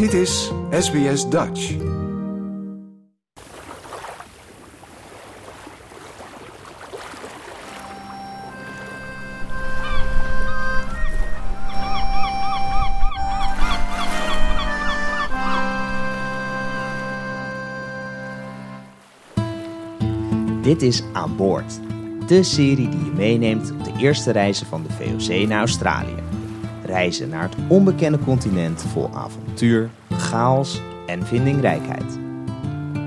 Dit is SBS Dutch. Dit is Aan Boord, de serie die je meeneemt op de eerste reizen van de VOC naar Australië. Reizen naar het onbekende continent vol avontuur, chaos en vindingrijkheid.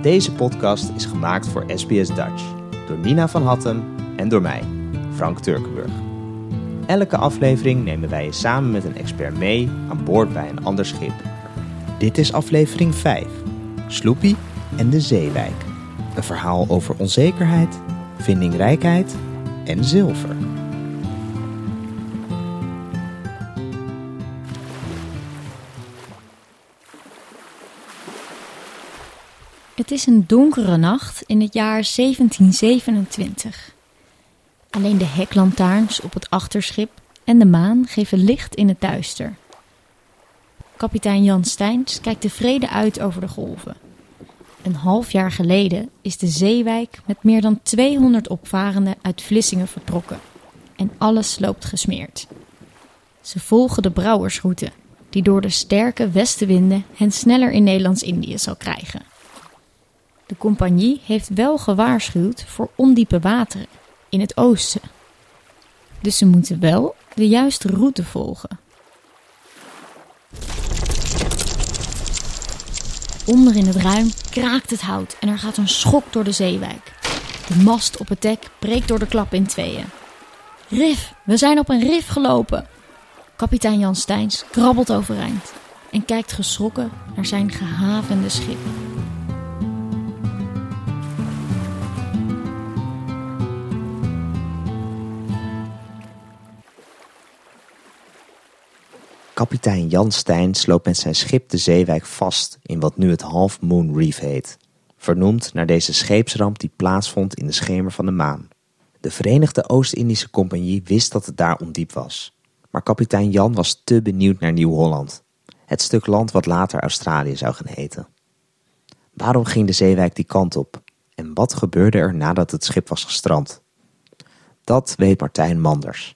Deze podcast is gemaakt voor SBS Dutch door Nina van Hattem en door mij, Frank Turkenburg. Elke aflevering nemen wij je samen met een expert mee aan boord bij een ander schip. Dit is aflevering 5, Sloepie en de Zeewijk. Een verhaal over onzekerheid, vindingrijkheid en zilver. Het is een donkere nacht in het jaar 1727. Alleen de heklantaarns op het achterschip en de maan geven licht in het duister. Kapitein Jan Steins kijkt tevreden uit over de golven. Een half jaar geleden is de zeewijk met meer dan 200 opvarenden uit Vlissingen vertrokken en alles loopt gesmeerd. Ze volgen de brouwersroute, die door de sterke westenwinden hen sneller in Nederlands-Indië zal krijgen. De compagnie heeft wel gewaarschuwd voor ondiepe wateren in het oosten. Dus ze moeten wel de juiste route volgen. Onder in het ruim kraakt het hout en er gaat een schok door de zeewijk. De mast op het dek breekt door de klap in tweeën. Rif, we zijn op een rif gelopen. Kapitein Jan Steins krabbelt overeind en kijkt geschrokken naar zijn gehavende schip. Kapitein Jan Steins loopt met zijn schip de Zeewijk vast in wat nu het Half Moon Reef heet. Vernoemd naar deze scheepsramp die plaatsvond in de schemer van de maan. De Verenigde Oost-Indische Compagnie wist dat het daar ondiep was. Maar kapitein Jan was te benieuwd naar Nieuw-Holland. Het stuk land wat later Australië zou gaan heten. Waarom ging de Zeewijk die kant op? En wat gebeurde er nadat het schip was gestrand? Dat weet Martijn Manders.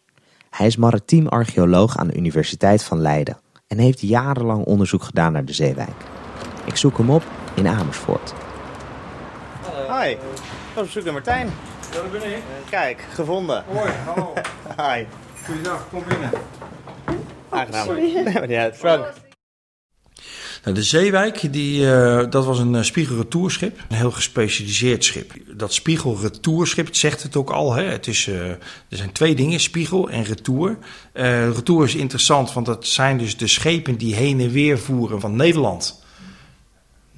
Hij is maritiem archeoloog aan de Universiteit van Leiden en heeft jarenlang onderzoek gedaan naar de Zeewijk. Ik zoek hem op in Amersfoort. Hi, ik was op zoek naar Martijn. Ja, dat ben ik. Kijk, gevonden. Hoi, hallo. Hi. Goeiedag, kom binnen. Aangenaam. Nee, maar niet uit. Frank. Nou, de Zeewijk, die, eh, dat was een uh, spiegelretourschip. Een heel gespecialiseerd schip. Dat spiegelretourschip, het zegt het ook al. Hè? Het is, eh, er zijn twee dingen, spiegel en retour. retour is interessant, want dat zijn dus de schepen die heen en weer voeren van Nederland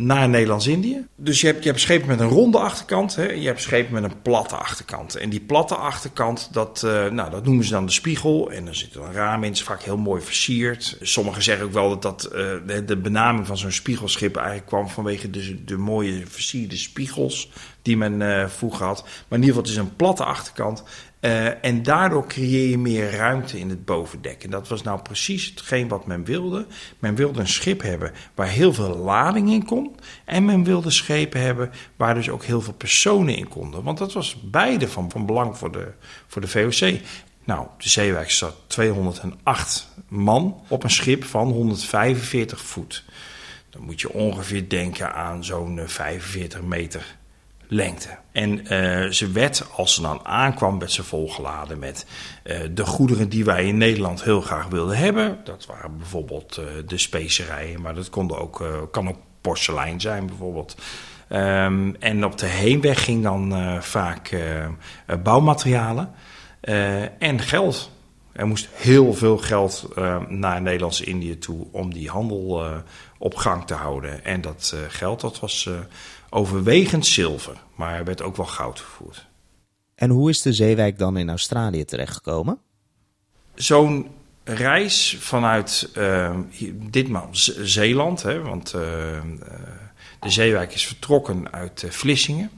naar Nederlands-Indië. Dus je hebt, je hebt schepen met een ronde achterkant, hè, je hebt schepen met een platte achterkant. En die platte achterkant, dat, uh, nou, dat noemen ze dan de spiegel. En dan zit een raam in, is vaak heel mooi versierd. Sommigen zeggen ook wel dat, dat de, de, benaming van zo'n spiegelschip eigenlijk kwam vanwege de, de mooie versierde spiegels die men uh, vroeger had. Maar in ieder geval, het is een platte achterkant. Uh, en daardoor creëer je meer ruimte in het bovendek. En dat was nou precies hetgeen wat men wilde. Men wilde een schip hebben waar heel veel lading in kon. En men wilde schepen hebben waar dus ook heel veel personen in konden. Want dat was beide van, van belang voor de, voor de VOC. Nou, de Zeewijk zat 208 man op een schip van 145 voet. Dan moet je ongeveer denken aan zo'n 45 meter lengte. En uh, ze werd, als ze dan aankwam, werd ze volgeladen met uh, de goederen die wij in Nederland heel graag wilden hebben. Dat waren bijvoorbeeld uh, de specerijen, maar dat konden ook, kan ook porselein zijn bijvoorbeeld. Um, en op de heenweg ging dan vaak bouwmaterialen en geld. Er moest heel veel geld naar Nederlands-Indië toe om die handel op gang te houden. En dat geld dat was overwegend zilver, maar er werd ook wel goud vervoerd. En hoe is de Zeewijk dan in Australië terechtgekomen? Zo'n reis vanuit uh, ditmaal Zeeland, hè, want uh, de Zeewijk is vertrokken uit Vlissingen.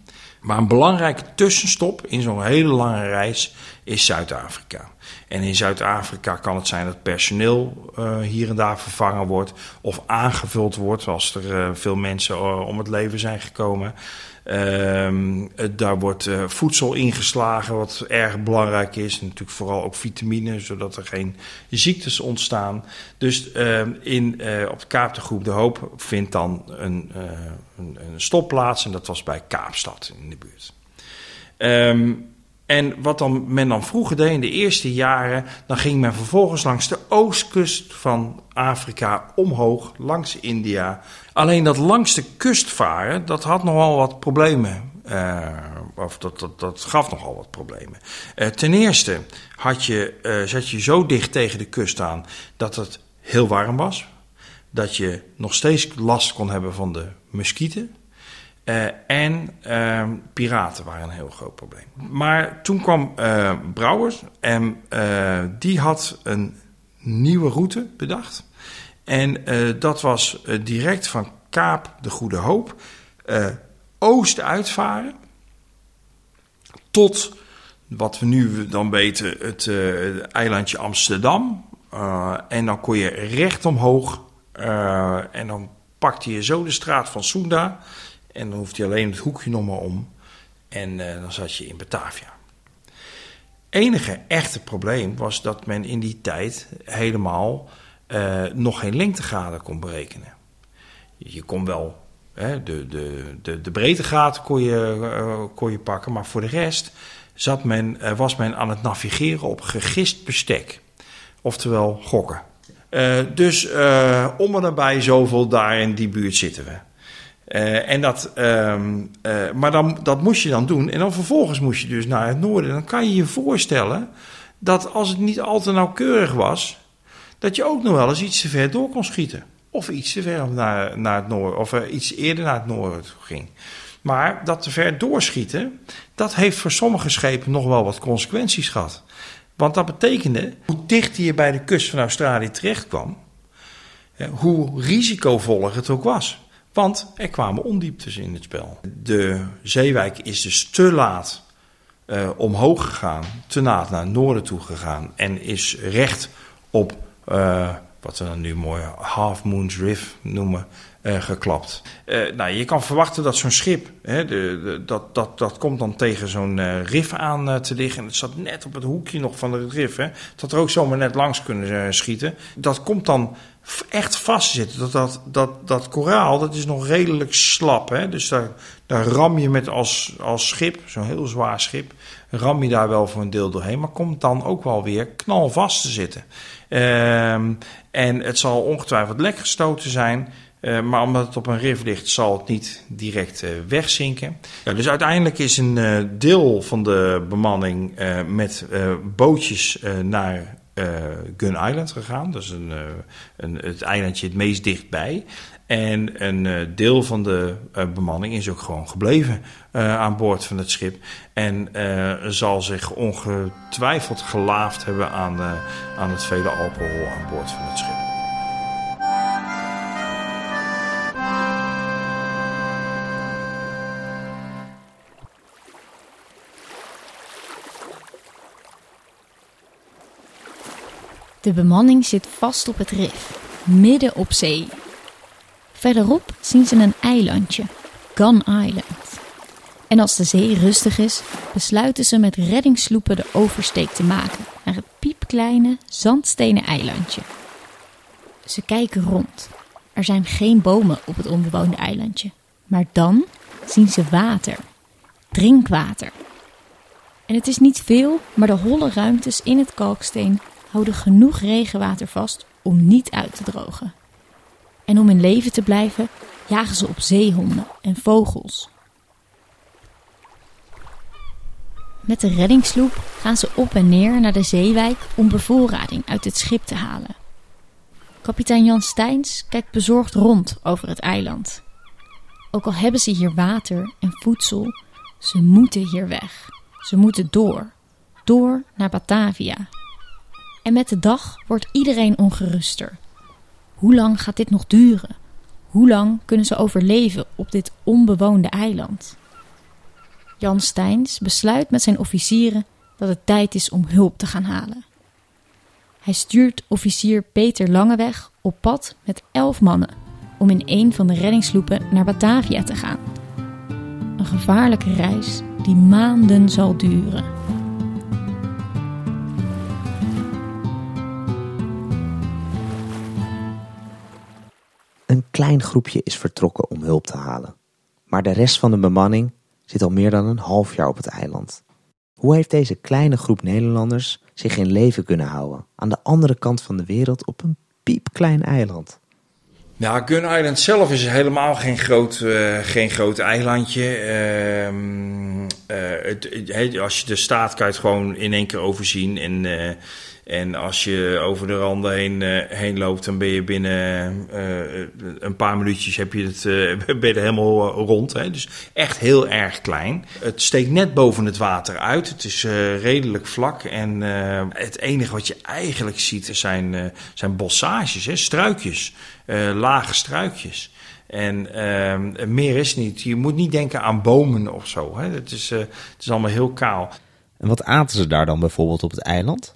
Maar een belangrijke tussenstop in zo'n hele lange reis is Zuid-Afrika. En in Zuid-Afrika kan het zijn dat personeel uh, hier en daar vervangen wordt of aangevuld wordt als er uh, veel mensen uh, om het leven zijn gekomen. Ehm, daar wordt uh, voedsel ingeslagen, wat erg belangrijk is. Natuurlijk vooral ook vitamine, zodat er geen ziektes ontstaan. Dus uh, in, uh, op de Kaap de Hoop vindt dan een, een, een, stopplaats. En dat was bij Kaapstad in de buurt. Um, en wat dan, men dan vroeger deed in de eerste jaren, dan ging men vervolgens langs de oostkust van Afrika omhoog, langs India. Alleen dat langs de kust varen, dat had nogal wat problemen. Uh, of dat, dat, dat gaf nogal wat problemen. Uh, ten eerste had je, uh, zat je zo dicht tegen de kust aan dat het heel warm was. Dat je nog steeds last kon hebben van de muskieten. Uh, en uh, piraten waren een heel groot probleem. Maar toen kwam uh, Brouwers en die had een nieuwe route bedacht. En dat was direct van Kaap de Goede Hoop oost uitvaren tot wat we nu dan weten, het eilandje Amsterdam. en dan kon je recht omhoog en dan pakte je zo de straat van Sunda. En dan hoefde je alleen het hoekje nog maar om. En uh, dan zat je in Batavia. Enige echte probleem was dat men in die tijd helemaal uh, nog geen lengtegraden kon berekenen. Je kon wel hè, de, de, de, de breedtegraad kon je, uh, kon je pakken, maar voor de rest zat men, was men aan het navigeren op gegist bestek. Oftewel gokken. dus om en nabij zoveel daar in die buurt zitten we. Uh, en dat, um, uh, maar dan, dat moest je dan doen. En dan vervolgens moest je dus naar het noorden. Dan kan je je voorstellen dat als het niet al te nauwkeurig was, dat je ook nog wel eens iets te ver door kon schieten. Of iets te ver naar, naar het noorden, of uh, iets eerder naar het noorden ging. Maar dat te ver doorschieten, dat heeft voor sommige schepen nog wel wat consequenties gehad. Want dat betekende, hoe dichter je bij de kust van Australië terecht kwam, hoe risicovoller het ook was. Want er kwamen ondieptes in het spel. De zeewijk is dus te laat uh, omhoog gegaan, te laat naar het noorden toe gegaan en is recht op uh, wat we dan nu mooi Half Moon's Rift noemen, uh, geklapt. Uh, nou, je kan verwachten dat zo'n schip, hè, de, de, dat, dat, dat komt dan tegen zo'n uh, rif aan te liggen. En het zat net op het hoekje nog van het rif. Hè, dat er ook zomaar net langs kunnen schieten. Dat komt dan echt vastzitten. Dat, dat, dat, dat koraal, dat is nog redelijk slap. Hè? Dus daar, daar ram je met als, als schip, zo'n heel zwaar schip, ram je daar wel voor een deel doorheen. Maar komt dan ook wel weer knalvast te zitten. Um, en het zal ongetwijfeld lek gestoten zijn. Uh, maar omdat het op een rif ligt, zal het niet direct uh, wegzinken. Ja, dus uiteindelijk is een uh, deel van de bemanning met bootjes naar Gun Island gegaan. Dat is een, een, het eilandje het meest dichtbij. En een deel van de bemanning is ook gewoon gebleven aan boord van het schip. En zal zich ongetwijfeld gelaafd hebben aan, aan het vele alcohol aan boord van het schip. De bemanning zit vast op het rif, midden op zee. Verderop zien ze een eilandje, Gun Island. En als de zee rustig is, besluiten ze met reddingssloepen de oversteek te maken naar het piepkleine zandstenen eilandje. Ze kijken rond. Er zijn geen bomen op het onbewoonde eilandje. Maar dan zien ze water. Drinkwater. En het is niet veel, maar de holle ruimtes in het kalksteen houden genoeg regenwater vast om niet uit te drogen. En om in leven te blijven, jagen ze op zeehonden en vogels. Met de reddingssloep gaan ze op en neer naar de zeewijk om bevoorrading uit het schip te halen. Kapitein Jan Steins kijkt bezorgd rond over het eiland. Ook al hebben ze hier water en voedsel, ze moeten hier weg. Ze moeten door. Door naar Batavia. En met de dag wordt iedereen ongeruster. Hoe lang gaat dit nog duren? Hoe lang kunnen ze overleven op dit onbewoonde eiland? Jan Steins besluit met zijn officieren dat het tijd is om hulp te gaan halen. Hij stuurt officier Peter Langeweg op pad met elf mannen om in een van de reddingssloepen naar Batavia te gaan. Een gevaarlijke reis die maanden zal duren. Klein groepje is vertrokken om hulp te halen. Maar de rest van de bemanning zit al meer dan een half jaar op het eiland. Hoe heeft deze kleine groep Nederlanders zich in leven kunnen houden aan de andere kant van de wereld op een piepklein eiland? Nou, Gun Island zelf is helemaal geen groot, uh, geen groot eilandje. Uh, uh, het, als je de staat kan je het gewoon in één keer overzien. En eh, en als je over de randen heen, heen loopt, dan ben je binnen een paar minuutjes heb je het, ben helemaal rond. Hè? Dus echt heel erg klein. Het steekt net boven het water uit. Het is redelijk vlak. En het enige wat je eigenlijk ziet zijn, zijn bossages, hè? struikjes. Lage struikjes. En meer is niet. Je moet niet denken aan bomen of zo. Hè? Het, is, het is allemaal heel kaal. En wat aten ze daar dan bijvoorbeeld op het eiland?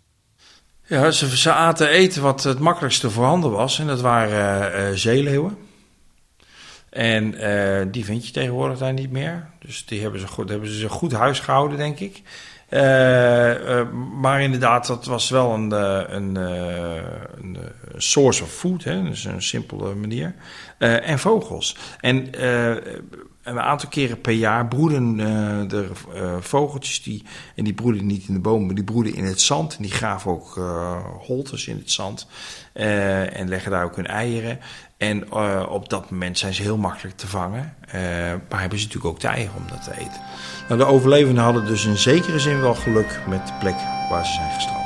Ja, ze, ze aten eten wat het makkelijkste voorhanden was. En dat waren uh, zeeleeuwen. En uh, die vind je tegenwoordig daar niet meer. Dus die hebben ze goed, hebben ze goed huis gehouden, denk ik. Uh, maar inderdaad, dat was wel een, een, een source of food. Hè? Dus een simpele manier. en vogels. En een aantal keren per jaar broeden uh, de uh, vogeltjes die, en die broeden niet in de bomen, maar die broeden in het zand. En die graven ook uh, holtes in het zand en leggen daar ook hun eieren. En op dat moment zijn ze heel makkelijk te vangen, maar hebben ze natuurlijk ook de eieren om dat te eten. Nou, de overlevenden hadden dus in zekere zin wel geluk met de plek waar ze zijn gestrand.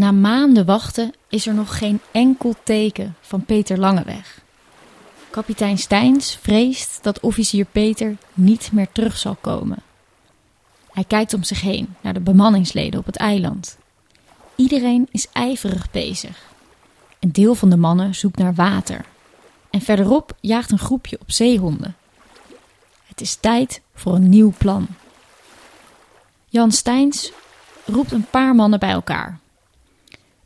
Na maanden wachten is er nog geen enkel teken van Peter Langeweg. Kapitein Steins vreest dat officier Peter niet meer terug zal komen. Hij kijkt om zich heen naar de bemanningsleden op het eiland. Iedereen is ijverig bezig. Een deel van de mannen zoekt naar water. En verderop jaagt een groepje op zeehonden. Het is tijd voor een nieuw plan. Jan Steins roept een paar mannen bij elkaar.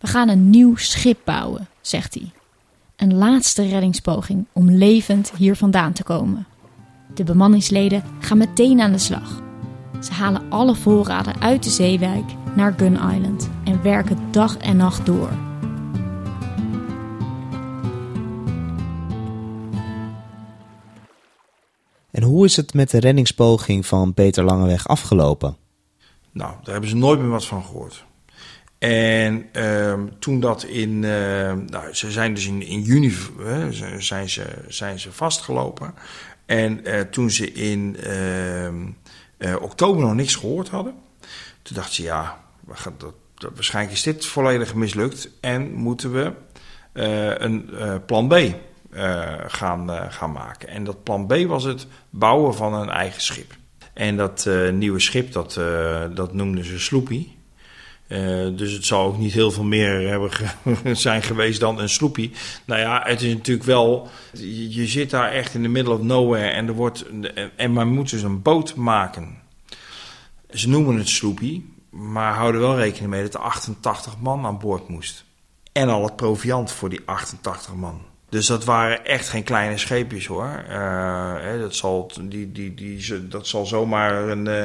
We gaan een nieuw schip bouwen, zegt hij. Een laatste reddingspoging om levend hier vandaan te komen. De bemanningsleden gaan meteen aan de slag. Ze halen alle voorraden uit de zeewijk naar Gun Island en werken dag en nacht door. En hoe is het met de reddingspoging van Peter Langeweg afgelopen? Nou, daar hebben ze nooit meer wat van gehoord. En uh, toen dat in, uh, nou, ze zijn dus in, juni zijn, ze, zijn ze vastgelopen. En uh, toen ze in ehm, eh, oktober nog niks gehoord hadden, toen dachten ze ja, dat, dat, waarschijnlijk is dit volledig mislukt en moeten we een plan B gaan, gaan maken. En dat plan B was het bouwen van een eigen schip. En dat nieuwe schip, dat, dat noemden ze Sloepie. Uh, dus het zal ook niet heel veel meer hebben zijn geweest dan een sloepie. Nou ja, het is natuurlijk wel. Je, zit daar echt in the middle of nowhere en er wordt. En men moet dus een boot maken. Ze noemen het sloepie, maar houden wel rekening mee dat er 88 man aan boord moest. En al het proviant voor die 88 man. Dus dat waren echt geen kleine scheepjes hoor. Uh, hè, dat, zal, die, die, die, dat zal zomaar een, uh,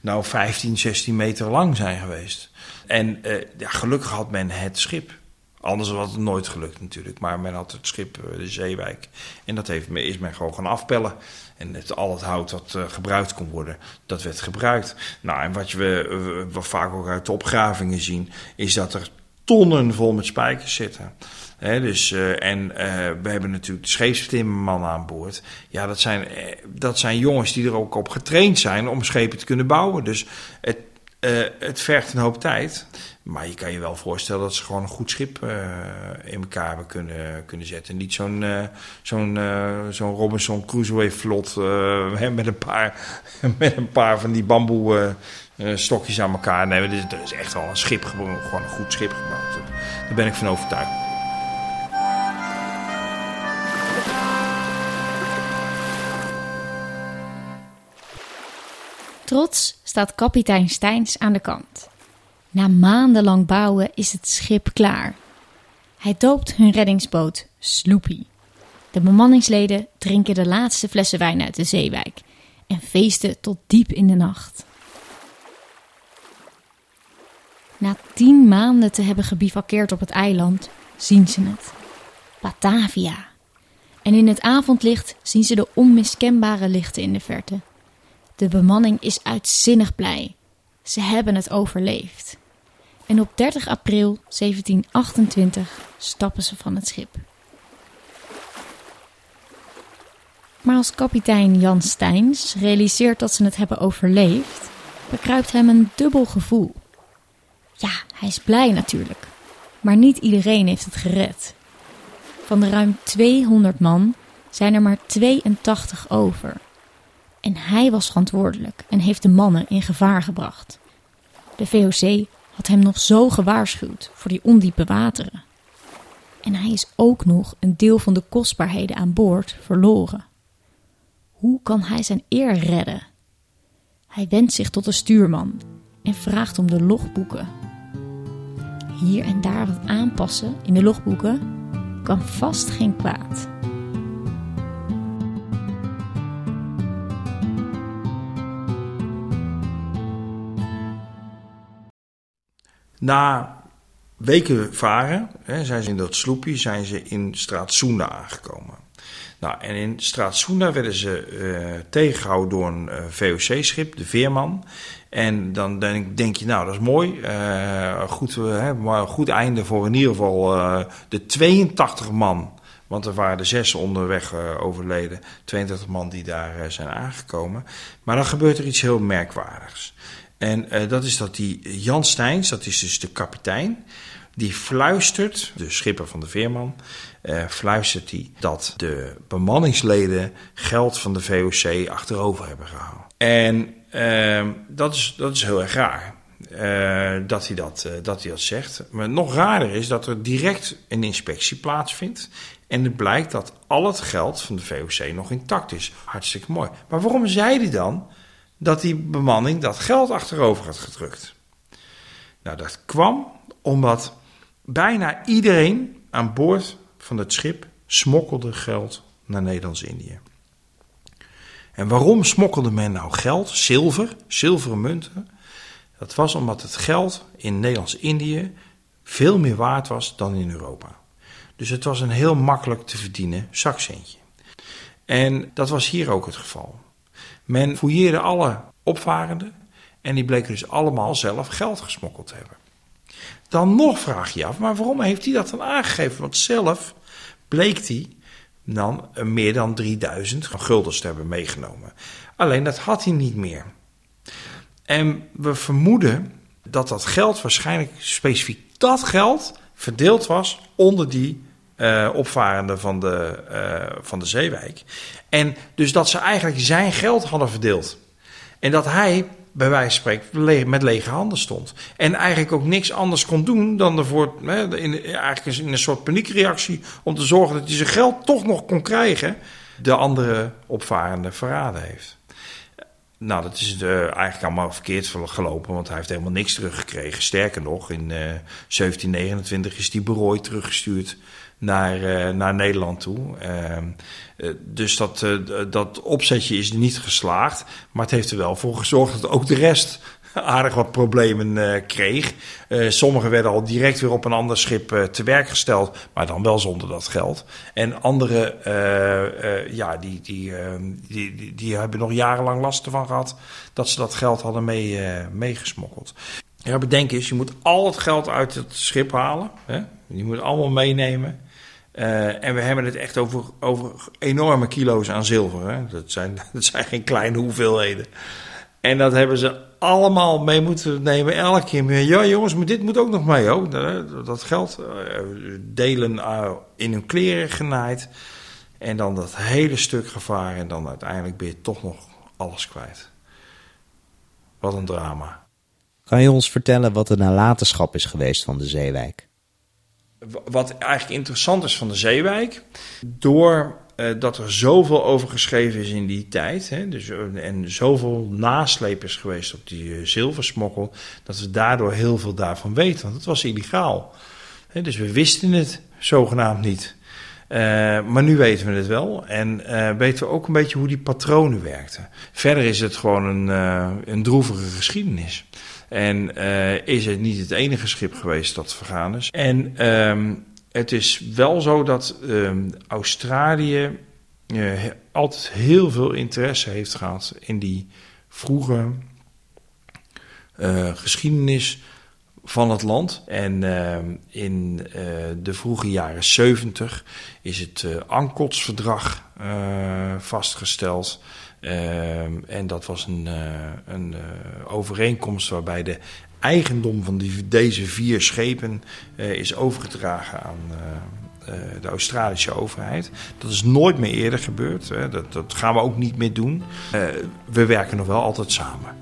nou 15, 16 meter lang zijn geweest. En uh, ja, gelukkig had men het schip. Anders was het nooit gelukt natuurlijk. Maar men had het schip, de Zeewijk. En dat heeft, is men gewoon gaan afpellen. En het, al het hout dat uh, gebruikt kon worden, dat werd gebruikt. Nou, en wat we, we vaak ook uit de opgravingen zien, is dat er tonnen vol met spijkers zitten. He, dus, uh, en uh, we hebben natuurlijk de aan boord. Ja, dat zijn, dat zijn jongens die er ook op getraind zijn om schepen te kunnen bouwen. Dus het, het vergt een hoop tijd. Maar je kan je wel voorstellen dat ze gewoon een goed schip in elkaar hebben kunnen, kunnen zetten. Niet zo'n zo'n zo'n Robinson Crusoe vlot met, een paar, met een paar van die bamboe eh, stokjes aan elkaar. Nee, er is, is echt wel een schip, gewoon een goed schip gebouwd. Daar ben ik van overtuigd. Trots staat kapitein Steins aan de kant. Na maandenlang bouwen is het schip klaar. Hij doopt hun reddingsboot Sloopy. De bemanningsleden drinken de laatste flessen wijn uit de zeewijk en feesten tot diep in de nacht. Na tien maanden te hebben gebivakkeerd op het eiland, zien ze het. Batavia. En in het avondlicht zien ze de onmiskenbare lichten in de verte. De bemanning is uitzinnig blij. Ze hebben het overleefd. En op 30 april 1728 stappen ze van het schip. Maar als kapitein Jan Steins realiseert dat ze het hebben overleefd, bekruipt hem een dubbel gevoel. Ja, hij is blij natuurlijk, maar niet iedereen heeft het gered. Van de ruim 200 man zijn er maar 82 over. En hij was verantwoordelijk en heeft de mannen in gevaar gebracht. De VOC had hem nog zo gewaarschuwd voor die ondiepe wateren. En hij is ook nog een deel van de kostbaarheden aan boord verloren. Hoe kan hij zijn eer redden? Hij wendt zich tot de stuurman en vraagt om de logboeken. Hier en daar wat aanpassen in de logboeken kan vast geen kwaad. Na weken varen hè, zijn ze in dat sloepje zijn ze in Straatsunda aangekomen. Nou, en in Straatsunda werden ze uh, tegengehouden door een uh, VOC-schip, de Veerman. En dan denk, denk, je, nou, dat is mooi. Uh, goed, maar goed einde voor in ieder geval de 82 man. Want er waren er zes onderweg overleden. 22 man die daar zijn aangekomen. Maar dan gebeurt er iets heel merkwaardigs. En dat is dat die Jan Steins, dat is dus de kapitein die fluistert, de schipper van de Veerman, uh, fluistert hij dat de bemanningsleden geld van de VOC achterover hebben gehaald. En uh, dat, is, dat is heel erg raar. Uh, dat, hij dat, uh, dat hij dat zegt. Maar nog raarder is dat er direct een inspectie plaatsvindt. En het blijkt dat al het geld van de VOC nog intact is. Hartstikke mooi. Maar waarom zei hij dan dat die bemanning dat geld achterover had gedrukt? Nou, dat kwam omdat bijna iedereen aan boord van het schip smokkelde geld naar Nederlands-Indië. En waarom smokkelde men nou geld, zilver, zilveren munten? Dat was omdat het geld in Nederlands-Indië veel meer waard was dan in Europa. Dus het was een heel makkelijk te verdienen zakcentje. En dat was hier ook het geval. Men fouilleerde alle opvarenden en die bleken dus allemaal zelf geld gesmokkeld te hebben. Dan nog vraag je af, maar waarom heeft hij dat dan aangegeven? Want zelf bleek hij dan meer dan 3000 guldens te hebben meegenomen. Alleen dat had hij niet meer. En we vermoeden dat dat geld waarschijnlijk specifiek dat geld verdeeld was onder die uh, opvarenden van de, uh, van de Zeewijk. En dus dat ze eigenlijk zijn geld hadden verdeeld. En dat hij bij wijze van spreken met lege handen stond. En eigenlijk ook niks anders kon doen dan ervoor, hè, in, eigenlijk in een soort paniekreactie, om te zorgen dat hij zijn geld toch nog kon krijgen, de andere opvarende verraden heeft. Nou, dat is uh, eigenlijk allemaal verkeerd gelopen, want hij heeft helemaal niks teruggekregen. Sterker nog, in uh, 1729 is hij berooid teruggestuurd naar, uh, naar Nederland toe. Uh, dus dat, uh, dat opzetje is niet geslaagd. Maar het heeft er wel voor gezorgd dat ook de rest aardig wat problemen kreeg. sommigen werden al direct weer op een ander schip te werk gesteld, maar dan wel zonder dat geld. En anderen, ja, die, die, die, die, die, hebben nog jarenlang last ervan gehad dat ze dat geld hadden mee, meegesmokkeld. Ja, bedenk eens, je moet al het geld uit het schip halen. Hè? Je moet het allemaal meenemen. Uh, en we hebben het echt over, over enorme kilo's aan zilver. Hè? Dat, zijn, dat zijn geen kleine hoeveelheden. En dat hebben ze allemaal mee moeten nemen, elke keer meer. Ja, jongens, maar dit moet ook nog mee. Hoor. Dat, geld uh, delen uh, in hun kleren genaaid. En dan dat hele stuk gevaar. En dan uiteindelijk ben je toch nog alles kwijt. Wat een drama. Kan je ons vertellen wat de nalatenschap is geweest van de Zeewijk? Wat eigenlijk interessant is van de Zeewijk. Door eh, dat er zoveel over geschreven is in die tijd. Hè, dus, eh, en zoveel naslepers geweest op die uh, zilversmokkel. Dat we daardoor heel veel daarvan weten. Want het was illegaal. Hè, dus we wisten het zogenaamd niet. maar nu weten we het wel. En weten we ook een beetje hoe die patronen werkten. Verder is het gewoon een, een droevige geschiedenis. En is het niet het enige schip geweest dat vergaan is. En ehm, het is wel zo dat ehm, Australië uh, altijd heel veel interesse heeft gehad in die vroege uh, geschiedenis van het land. En ehm, in de vroege jaren 70 is het uh, Ankotsverdrag vastgesteld. Ehm, en dat was een, een overeenkomst waarbij de eigendom van die, deze vier schepen uh, is overgedragen aan de Australische overheid. Dat is nooit meer eerder gebeurd. Hè. Dat, dat, gaan we ook niet meer doen. we werken nog wel altijd samen.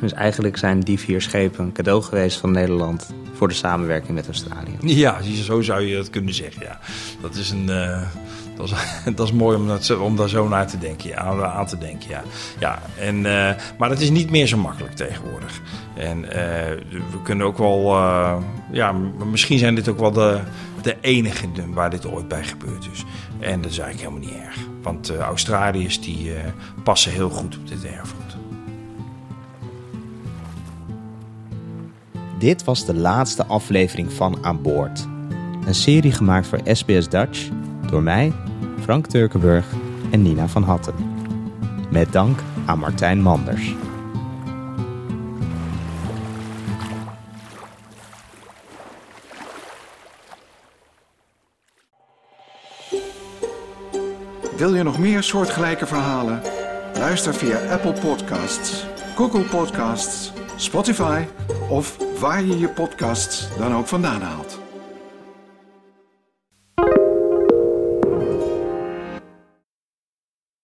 Dus eigenlijk zijn die vier schepen een cadeau geweest van Nederland voor de samenwerking met Australië. Ja, zo zou je dat kunnen zeggen. Ja. Dat is een. Dat is, dat is mooi om, dat, om daar zo naar te denken, aan te denken. Ja. Ja, en, uh, maar het is niet meer zo makkelijk tegenwoordig. En uh, we kunnen ook wel, uh, ja, misschien zijn dit ook wel de, de enige waar dit ooit bij gebeurd is. En dat is eigenlijk helemaal niet erg. Want Australiërs die passen heel goed op dit erfgoed. Dit was de laatste aflevering van Aan Boord. Een serie gemaakt voor SBS Dutch door mij, Frank Turkenburg en Nina van Hatten. Met dank aan Martijn Manders. Wil je nog meer soortgelijke verhalen? Luister via Apple Podcasts, Google Podcasts, Spotify of waar je je podcasts dan ook vandaan haalt.